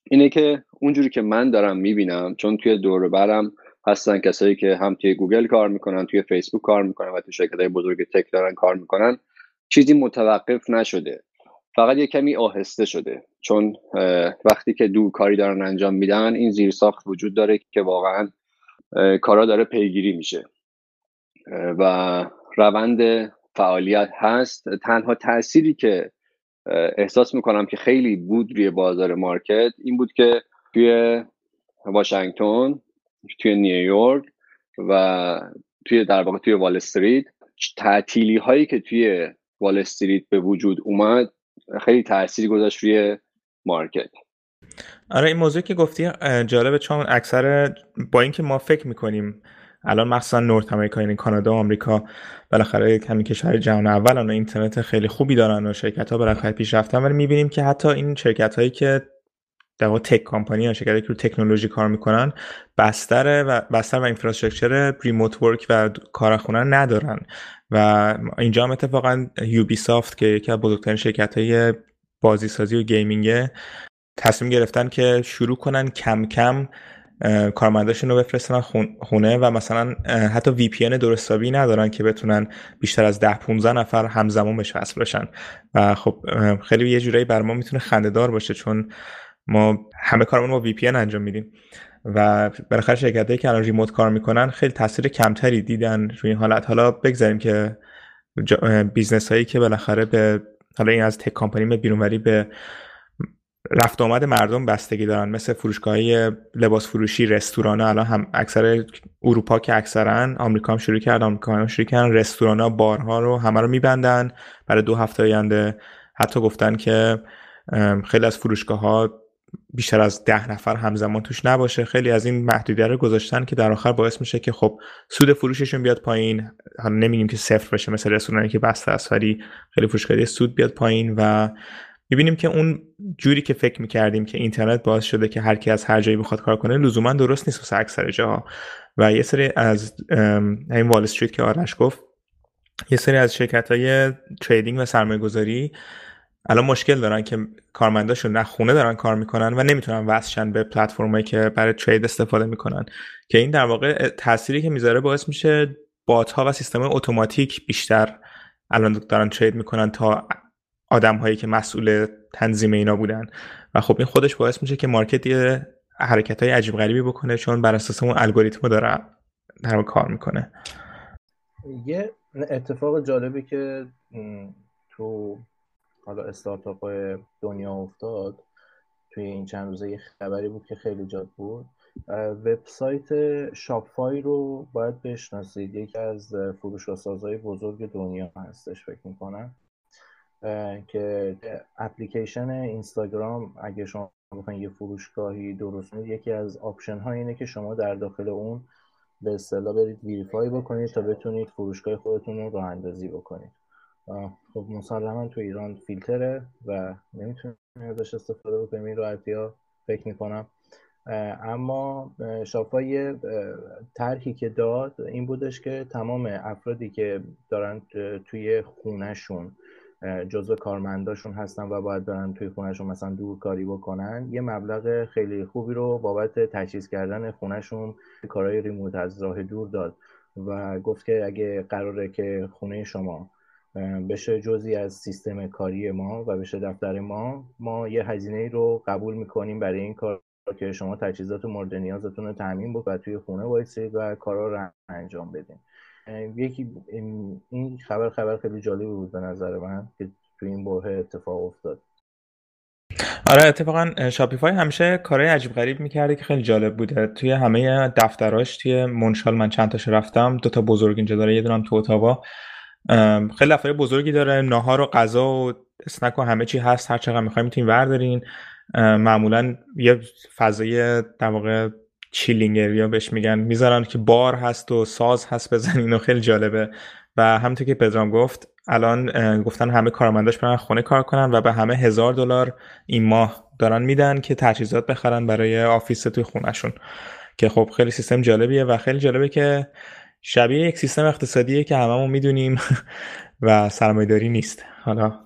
[SPEAKER 5] اینه که اونجوری که من دارم می‌بینم چون توی دور برم هستن کسایی که هم توی گوگل کار می‌کنن توی فیسبوک کار می‌کنن و توی شرکت های بزرگ تک دارن کار می‌کنن چیزی متوقف نشده. فقط یه کمی آهسته شده. چون وقتی که دور کاری دارن انجام میدن این زیرساخت وجود داره که واقعا کارا داره پیگیری میشه. و روند فعالیت هست. تنها تأثیری که احساس می‌کنم که خیلی بود روی بازار market این بود که توی واشنگتن توی نیویورک و توی در واقع توی وال استریت تعطیلی هایی که توی وال استریت به وجود اومد خیلی تاثیر گذاشت روی market.
[SPEAKER 1] آره این موضوع که گفتی جالبه چون اکثر با اینکه ما فکر می‌کنیم الان مخصوصا North America یعنی کانادا و آمریکا بالاخره کمی کشور جهان اول و اینترنت خیلی خوبی دارن و شرکت ها بالاخره پیش رفتن ولی می‌بینیم که حتی این شرکت هایی که در tech company ها شرکتی که رو تکنولوژی کار می‌کنن بستر و بستر و infrastructure remote work و کار خونه ندارن. و اینجا هم اتفاقا یوبی سافت که یکی از بزرگترین شرکت های بازی سازی و gaming ه تصمیم گرفتن که شروع کنن کم کم کارمنداشون رو بفرستن خونه و مثلا حتی VPN درست حسابی ندارن که بتونن بیشتر از ده 15 نفر همزمان بهش وصل بشن. و خب خیلی یه جورایی بر ما می‌تونه خنده‌دار باشه چون ما همه کارمون با VPN انجام میدیم. و بالاخره شرکتایی که الان remote کار می‌کنن خیلی تاثیر کمتری دیدن روی این حالت. حالا بگذاریم که business هایی که بالاخره به حالا این از تک کامپانی به بیرونوری به رفت آمد مردم بستگی دارن. مثل فروشگاه لباس فروشی رستوران الان هم اکثر اروپا که اکثرا آمریکا هم شروع کرد آمریکا هم شروع کردن. رستوران ها بارها رو همه رو میبندن. برای دو هفته آینده حتی گفتن که خیلی از فروشگاه ها بیشتر از ده نفر همزمان توش نباشه. خیلی از این محدودیت رو گذاشتن که در آخر باعث میشه که خب سود فروششون بیاد پایین. حالا نمیگیم که صفر بشه مثل رستورانی که بسته است ولی خیلی فروشگاهی سود بیاد پایین و می‌بینیم که اون جوری که فکر می‌کردیم که اینترنت باعث شده که هر کی از هر جایی بخواد کار کنه لزوما درست نیست واسه اکثر جاها. و یه سری از همین وال استریت که آرش گفت یه سری از شرکت های تریدینگ و سرمایه گذاری الان مشکل دارن که کارمنداشون نه خونه دارن کار می‌کنن و نمی‌تونن وصلشن به پلتفرمایی که برای ترید استفاده می‌کنن. که این در واقع تأثیری که می‌ذاره باعث میشه بات ها و سیستم اتوماتیک بیشتر الان دارن ترید می‌کنن تا آدم هایی که مسئول تنظیم اینا بودن. و خب این خودش باعث میشه که مارکت یه حرکت های عجیب غریبی بکنه چون بر اساس اون الگوریتم داره در کار می‌کنه.
[SPEAKER 3] یه اتفاق جالبی که تو حالا استارتاپ دنیا افتاد توی این چند روزه یه خبری بود که خیلی جالب بود. وبسایت Shopify رو باید بشناسید. یکی از فروشگاه بزرگ دنیا هستش فکر می‌کنم. که اپلیکیشن اینستاگرام اگه شما بخواین یه فروشگاهی درست یکی از option ها اینه که شما در داخل اون به اصطلاح برید verify بکنید تا بتونید فروشگاه خودتون رو راه اندازی بکنید. خب مسلما تو ایران فیلتره و نمی‌تونید ازش استفاده بکنیم این راحتی ها فکر می‌کنم. اما شافا یه طرحی که داد این بودش که تمام افرادی که دارن توی خونهشون جزو کارمنداشون هستن و باید برن توی خونهشون مثلا دورکاری بکنن یه مبلغ خیلی خوبی رو بابت تجهیز کردن خونهشون کارهای ریموت از راه دور داد و گفت که اگه قراره که خونه شما بشه جزی از سیستم کاری ما و بشه دفتر ما ما یه هزینه رو قبول می‌کنیم برای این کار که شما تجهیزات مورد نیازتون رو تعمین بود و توی خونه وایسید و کارا رو انجام بدین. یکی این خبر خبر خیلی جالبی بود به نظر من که توی این بره اتفاق افتاد.
[SPEAKER 1] آره اتفاقا شاپیفای همیشه کارهای عجیب غریب می‌کرده که خیلی جالب بوده. توی همه دفتراش توی منشال من چند تاش رفتم. دو تا بزرگ اینجا داره یه دونم تو اتاوا. خیلی دفتر بزرگی داره. ناهار و غذا و snack و همه چی هست. هر چقدر می‌خوایم می‌تونیم وردارین. معمولا یه فضای در واقع chilling area بهش میگن. می‌ذارن که بار هست و ساز هست بزنین و خیلی جالبه. و همونطور که پدرام گفت الان گفتن همه کارمنداش برن خونه کار کنن و به همه هزار دلار این ماه دارن میدن که تجهیزات بخرن برای office توی خونهشون. که خب خیلی سیستم جالبیه و خیلی جالبه که شبیه یک سیستم اقتصادیه که هممون می‌دونیم [LAUGHS] و سرمایه‌داری نیست. حالا.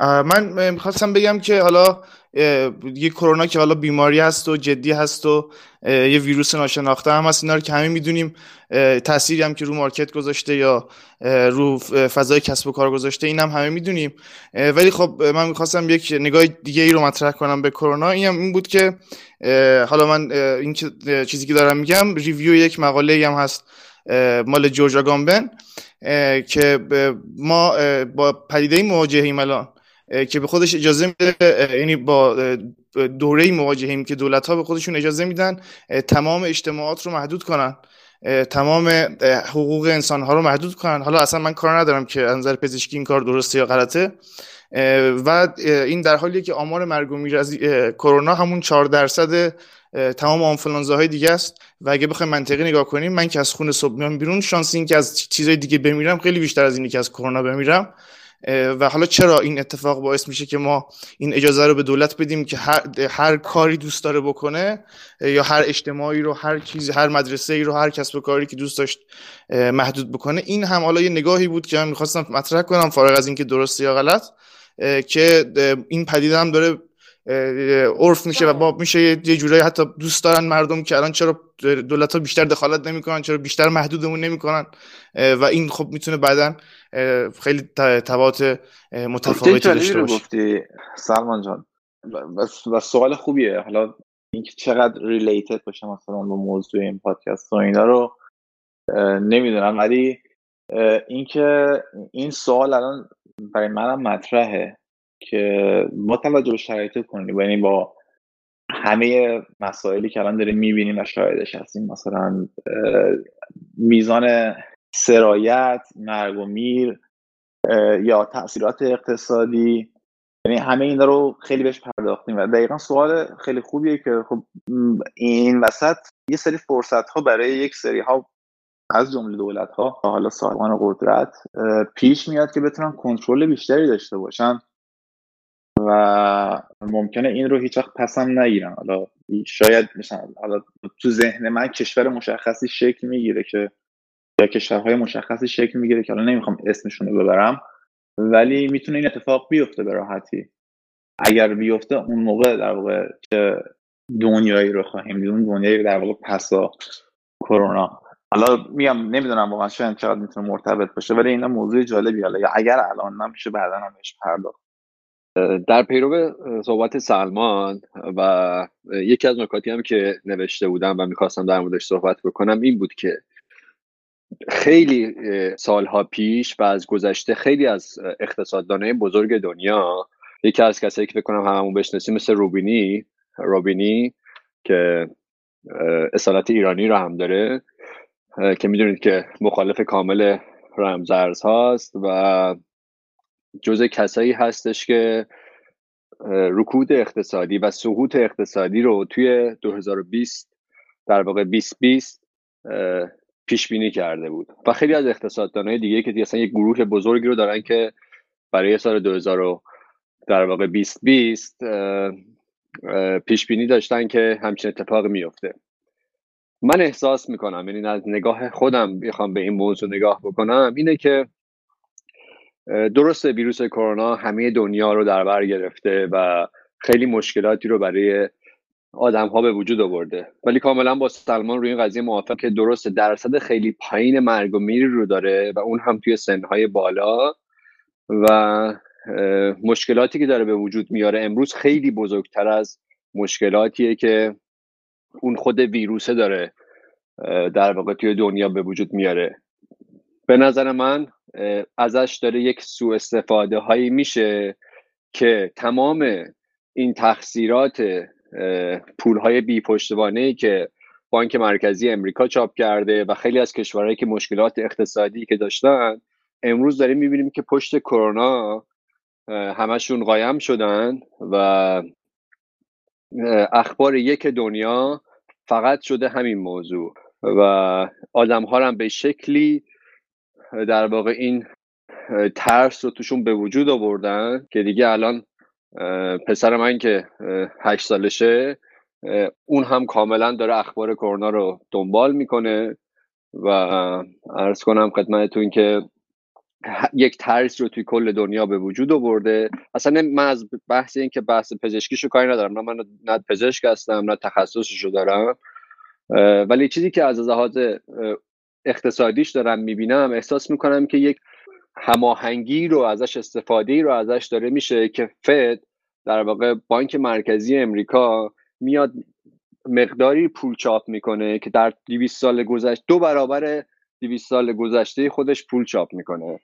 [SPEAKER 4] من می‌خواستم بگم که حالا یه کرونا که حالا بیماری هست و جدی هست و یه ویروس ناشناخته هم هست اینا رو همه می‌دونیم تأثیری هم که رو مارکت گذاشته یا رو فضای کسب و کار گذاشته این هم همه می‌دونیم. ولی خب من می‌خواستم یک نگاه دیگه ای رو مطرح کنم به کرونا. این هم این بود که حالا من این چیزی که دارم میگم ریویو یک مقاله هم هست مال جورجا گامبن که ما با پدیده مواجهیم الان. که به خودش اجازه میده یعنی با دوره مواجهیم که دولت ها به خودشون اجازه میدن تمام اجتماعات رو محدود کنن. تمام حقوق انسان ها رو محدود کنن. حالا اصلا من کار ندارم که نظر پزشکی این کار درسته یا غلطه. و این در حالیه که آمار مرگ و میر از کرونا همون 4 درصد تمام آنفلانزا های دیگه است. و اگه بخوایم منطقی نگاه کنیم من که از خونه صبح میام بیرون شانس این که از چیزهای دیگه بمیرم خیلی بیشتر از اینی که از کرونا بمیرم. و حالا چرا این اتفاق باعث میشه که ما این اجازه رو به دولت بدیم که هر, هر کاری دوست داره بکنه یا هر اجتماعی رو هر چیز هر مدرسه ای رو هر کسب و کاری که دوست داشت محدود بکنه. این هم حالا یه نگاهی بود که من می‌خواستم مطرح کنم فارغ از اینکه درسته یا غلط که این پدیده هم داره عرف میشه و باب میشه یه جورایی حتی دوست دارن مردم که الان چرا دولت ها بیشتر دخالت نمی‌کنن چرا بیشتر محدودمون نمی‌کنن؟ و این خب می‌تونه بعدا خیلی تبعات متفاوتی داشته باشه.
[SPEAKER 2] گفتی؟ سلمان جان و سوال خوبیه. حالا اینکه چقدر ریلیتد باشه مثلا با موضوع این پادکست و اینا رو نمی‌دونم. ولی اینکه این سوال الان برای منم مطرحه. که با توجه به شرایط کنیم. یعنی با همه مسائلی که الان داریم می‌بینیم و شاهدش هستیم مثلا میزان سرایت مرگ و میر یا تاثیرات اقتصادی یعنی همه اینا رو خیلی بهش پرداختیم. و دقیقا سوال خیلی خوبیه که خب این وسط یه سری فرصت ها برای یک سری ها از جمله دولت ها حالا صاحبان قدرت پیش میاد که بتونن کنترل بیشتری داشته باشن. و ممکنه این رو هیچ وقت پسم نگیرن حالا شاید مثلا حالا تو ذهن من کشور مشخصی شکل می‌گیره که یا کشورهای مشخصی شکل می‌گیره که الان نمی‌خوام اسمشون رو ببرم ولی می‌تونه این اتفاق بیفته به راحتی. اگر بیفته اون موقع در واقع که دنیایی رو خواهیم دید اون دنیایی در واقع پسا کرونا. حالا میگم نمی‌دونم واقعا شاید چقدر می‌تونه مرتبط باشه ولی اینا موضوع جالبی حالا اگر الان نمیشه بعدا هم بهش پرداخت.
[SPEAKER 5] در پیرو صحبت سلمان و یکی از نکاتی هم که نوشته بودم و می‌خواستم در موردش صحبت بکنم این بود که خیلی سالها پیش و از گذشته خیلی از اقتصاددانای بزرگ دنیا یکی از کسایی که بکنم هممون بشناسیم مثل روبینی روبینی که اصالت ایرانی رو هم داره که می‌دونید که مخالف کامل رمزرز هاست و جز کسایی هستش که رکود اقتصادی و سقوط اقتصادی رو توی 2020 در واقع 2020 پیش بینی کرده بود. و خیلی از اقتصاددانهای دیگه که اصلا یک گروه بزرگی رو دارن که برای سال 2000 در واقع 2020 پیش بینی داشتن که همچین اتفاق میفته من احساس می‌کنم یعنی از نگاه خودم بخوام به این موضوع نگاه بکنم اینه که درست ویروس کرونا همه دنیا رو در بر گرفته و خیلی مشکلاتی رو برای آدم ها به وجود آورده. ولی کاملا با سلمان روی این قضیه موافق که درست درصد خیلی پایین مرگ و میری رو داره و اون هم توی سنهای بالا و مشکلاتی که داره به وجود میاره. امروز خیلی بزرگتر از مشکلاتیه که اون خود ویروسه داره در واقع توی دنیا به وجود میاره. به نظر من ازش داره یک سوء استفاده هایی میشه که تمام این تقصیرات پول های بی پشتوانه که بانک مرکزی امریکا چاپ کرده و خیلی از کشورهایی که مشکلات اقتصادی که داشتن امروز داریم می‌بینیم که پشت کرونا همشون قایم شدن و اخبار یک دنیا فقط شده همین موضوع و آدم ها هم به شکلی در واقع این ترس رو توشون به وجود آوردن که دیگه الان پسر من که هشت سالشه اون هم کاملا داره اخبار کرونا رو دنبال می‌کنه و ارز کنم خدمتتون که یک ترس رو توی کل دنیا به وجود آورده. اصلا من از بحث این که بحث پزشکیشو کاری ندارم. نه من نه پزشک هستم نه تخصصشو دارم. ولی چیزی که از لحاظ اقتصادیش دارم می‌بینم احساس می‌کنم که یک هماهنگی رو ازش استفاده رو ازش داره میشه که فد در واقع بانک مرکزی امریکا میاد مقداری پول چاپ می‌کنه که در 200 سال گذشته دو برابر 200 سال گذشته خودش پول چاپ می‌کنه.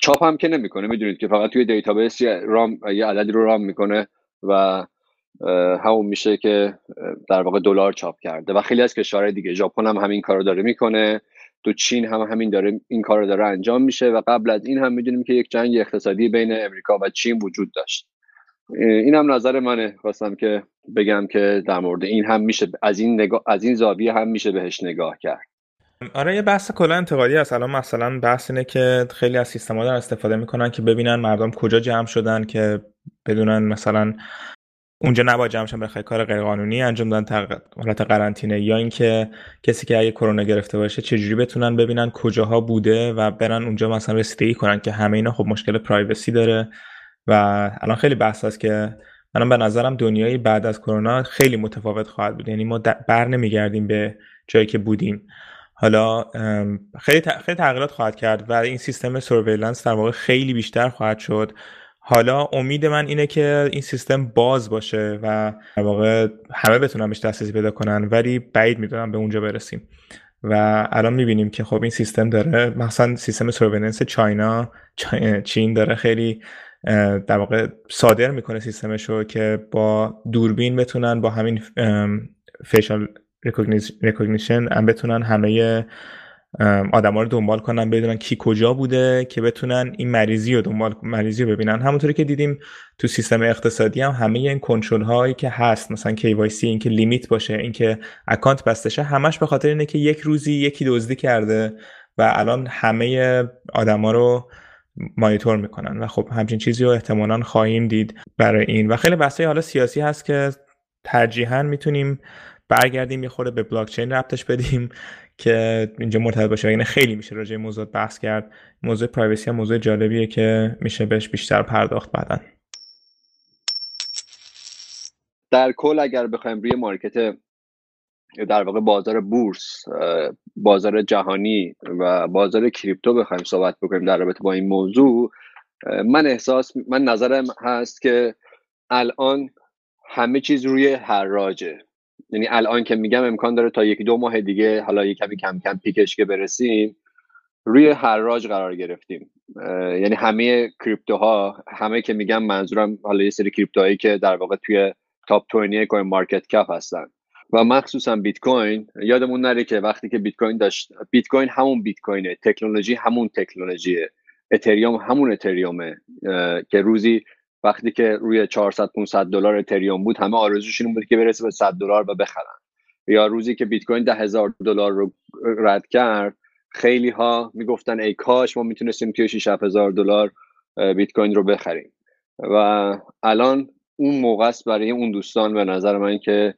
[SPEAKER 5] چاپ هم که نمی‌کنه می‌دونید که فقط توی database یه رام یه عددی رو رام می‌کنه و همون میشه که در واقع دلار چاپ کرده و خیلی از کشورهای دیگه. ژاپن هم همین کارو داره می‌کنه. تو چین هم همین داره این کار رو داره انجام میشه و قبل از این هم می‌دونیم که یک جنگ اقتصادی بین امریکا و چین وجود داشت. این هم نظر منه. خواستم که بگم که در مورد این هم میشه از این نگاه از این زاویه هم میشه بهش نگاه کرد.
[SPEAKER 1] آره یه بحث کلا انتقادی هست. الان مثلا بحث اینه که خیلی از سیستما دارن استفاده می‌کنن که ببینن مردم کجا جمع شدن که بدونن مثلا اونجا نباید جمع شدن بخوای کار غیرقانونی انجام دادن حالت قرنطینه یا اینکه کسی که اگه کرونا گرفته باشه چجوری بتونن ببینن کجاها بوده و برن اونجا مثلا رسیدگی کنن که همه اینا خب مشکل پرایوسی داره. و الان خیلی بحث هست که منم به نظرم دنیای بعد از کرونا خیلی متفاوت خواهد بود. یعنی ما بر نمیگردیم به جایی که بودیم. حالا خیلی خیلی تغییرات خواهد کرد و این سیستم surveillance در واقع خیلی بیشتر خواهد شد. حالا امید من اینه که این سیستم باز باشه و در واقع همه بتونن بهش دسترسی پیدا کنن ولی بعید می‌دونم به اونجا برسیم. و الان می‌بینیم که خب این سیستم داره مثلا سیستم surveillance China چین داره خیلی در واقع صادر می‌کنه سیستمشو که با دوربین بتونن با همین facial recognition هم بتونن همه آدما رو دنبال کنن بدونن کی کجا بوده که بتونن این مریضی رو دنبال مریضی رو ببینن. همونطوری که دیدیم تو سیستم اقتصادی هم همه این کنترل هایی که هست مثلا KYC این که limit باشه این که account بسته شه همش به خاطر اینه که یک روزی یکی دزدی کرده و الان همه آدما رو مانیتور می‌کنن و خب همچین چیزی رو احتمالا خواهیم دید برای این. و خیلی بحثای حالا سیاسی هست که ترجیحاً می‌تونیم برگردیم یه خورده به بلاک چین ربطش بدیم. که اینجا مرتبط باشه یعنی خیلی میشه راجع موضوع بحث کرد. موضوع پرایوسی هم موضوع جالبیه که میشه بهش بیشتر پرداخت بعدن
[SPEAKER 5] در کل اگر بخوایم روی مارکت در واقع بازار بورس بازار جهانی و بازار کریپتو بخوایم صحبت بکنیم در رابطه با این موضوع من احساس من نظرم هست که الان همه چیز روی حراجه. یعنی الان که میگم امکان داره تا یکی دو ماه دیگه حالا یک کمی کم کم پیکش که برسیم روی حراج قرار گرفتیم. یعنی همه کریپتوها همه که میگم منظورم حالا یه سری کریپتوهایی که در واقع توی top 20 CoinMarketCap هستن. و مخصوصا بیت کوین یادمون نره که وقتی که بیت کوین داشت بیت کوین همون بیت کوینه تکنولوژی همون تکنولوژیه اتریوم همون اتریومه. که روزی وقتی که روی 400 500 دلار اتریوم بود همه آرزوش این بود که برسه به 100 دلار و بخرن. یا روزی که بیت کوین ده هزار دلار رو رد کرد خیلی ها می‌گفتن ای کاش ما می‌تونستیم توی 6 هزار دلار بیت کوین رو بخریم. و الان اون موقع است برای اون دوستان به نظر من که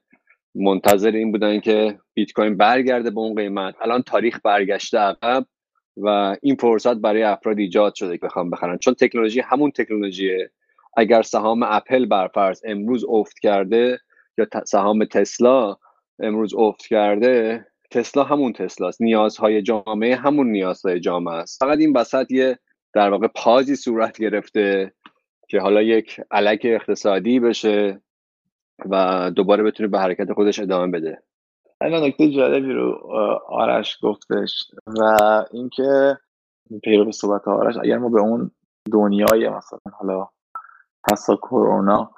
[SPEAKER 5] منتظر این بودن که بیت کوین برگرده به اون قیمت. الان تاریخ برگشته عقب و این فرصت برای افراد ایجاد شده که بخوام بخرن. چون تکنولوژی همون تکنولوژیه اگر سهام اپل برفرض امروز افت کرده یا سهام تسلا امروز افت کرده تسلا همون تسلاست. نیازهای جامعه همون نیازهای جامعه است. فقط این وسط یه در واقع پازی صورت گرفته که حالا یک علک اقتصادی بشه و دوباره بتونه به حرکت خودش ادامه بده.
[SPEAKER 2] الان نکته جالبی رو آرش گفتش و اینکه پیرو به صحبت آرش اگر ما به اون دنیای مثلا حالا پسا کرونا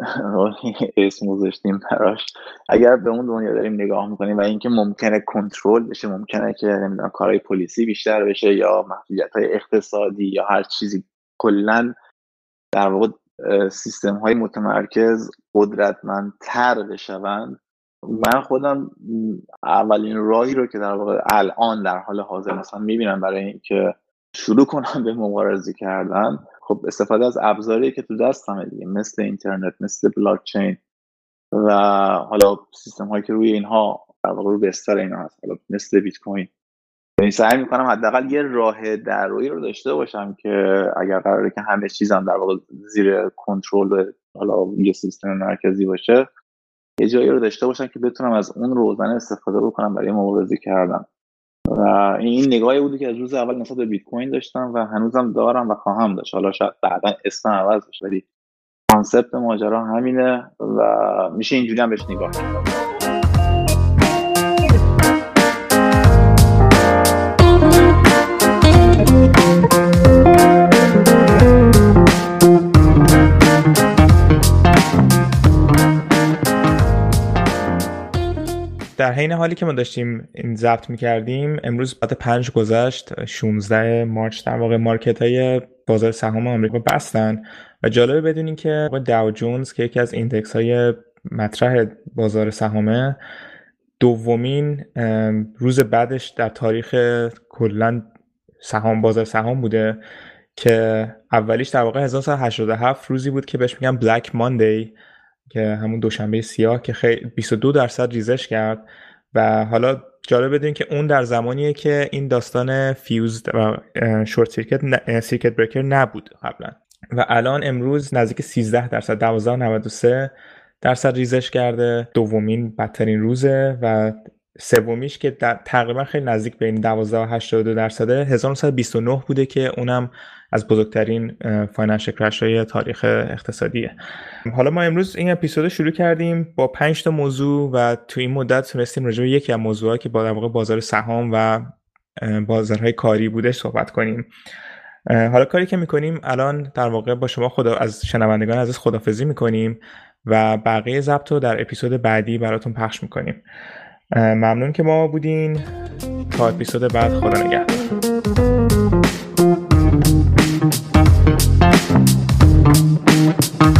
[SPEAKER 2] [LAUGHS] اسم گذاشتیم براش. اگر به اون دنیا داریم نگاه می‌کنیم و اینکه ممکنه کنترل بشه ممکنه که نمی‌دونم کارهای پلیسی بیشتر بشه یا محدودیت های اقتصادی یا هر چیزی کلا در واقع سیستم های متمرکز قدرتمندتر بشوند. من خودم اولین راهی رو که در واقع الان در حال حاضر مثلا می‌بینم برای اینکه شروع کنم به مبارزه کردن خب استفاده از ابزاری که تو دستمه دیگه مثل اینترنت مثل بلاک چین و حالا سیستم هایی که روی اینها در واقع رو بستر اینا هست. حالا مثل بیت کوین یعنی سعی می‌کنم حداقل یه راه روی رو داشته باشم که اگر قراره که همه چیزم در واقع زیر کنترل حالا یه سیستم مرکزی باشه یه جایی رو داشته باشم که بتونم از اون روزانه استفاده بکنم برای مبارزه کردن. و این نگاهی بودی که از روز اول نسبت به بیت کوین داشتم و هنوزم دارم و خواهم داشت. حالا شاید بعدا اسم عوض بشه ولی کانسپت ماجرا همینه و میشه اینجوری هم بهش نگاه کرد
[SPEAKER 1] در حین حالی که ما داشتیم این ضبط می‌کردیم امروز بعد پنج گذشت 16 March در واقع market های بازار سهام آمریکا بستن و جالبه بدونین که داو جونز که یکی از index های مطرح بازار سهامه دومین روز بدش در تاریخ کلا سهام بازار سهام بوده که اولیش در واقع 1987 روزی بود که بهش میگن Black Monday که همون دوشنبه سیاه که خیلی 22 درصد ریزش کرد و حالا جالب بدونید که اون در زمانیه که این داستان فیوز و short circuit circuit breaker نبود قبلا. و الان امروز نزدیک 13 درصد 12.93 درصد ریزش کرده. دومین بدترین روزه و سومیش که تقریبا خیلی نزدیک به این 12 و 82 درصده 1929 بوده که اونم از بزرگترین فاینانشل کرش های تاریخ اقتصادیه. حالا ما امروز این اپیزود شروع کردیم با 5 تا موضوع و تو این مدت تونستیم راجع یکی از موضوعات که با در واقع بازار سهام و بازارهای کاری بودش صحبت کنیم. حالا کاری که می‌کنیم الان در واقع با شما خدا از شنوندگان عزیز خدافزی می‌کنیم و بقیه ضبط رو در اپیزود بعدی براتون پخش می‌کنیم. ممنون که ما بودین. تا اپیزود بعد خدا نگهدار. Thank you.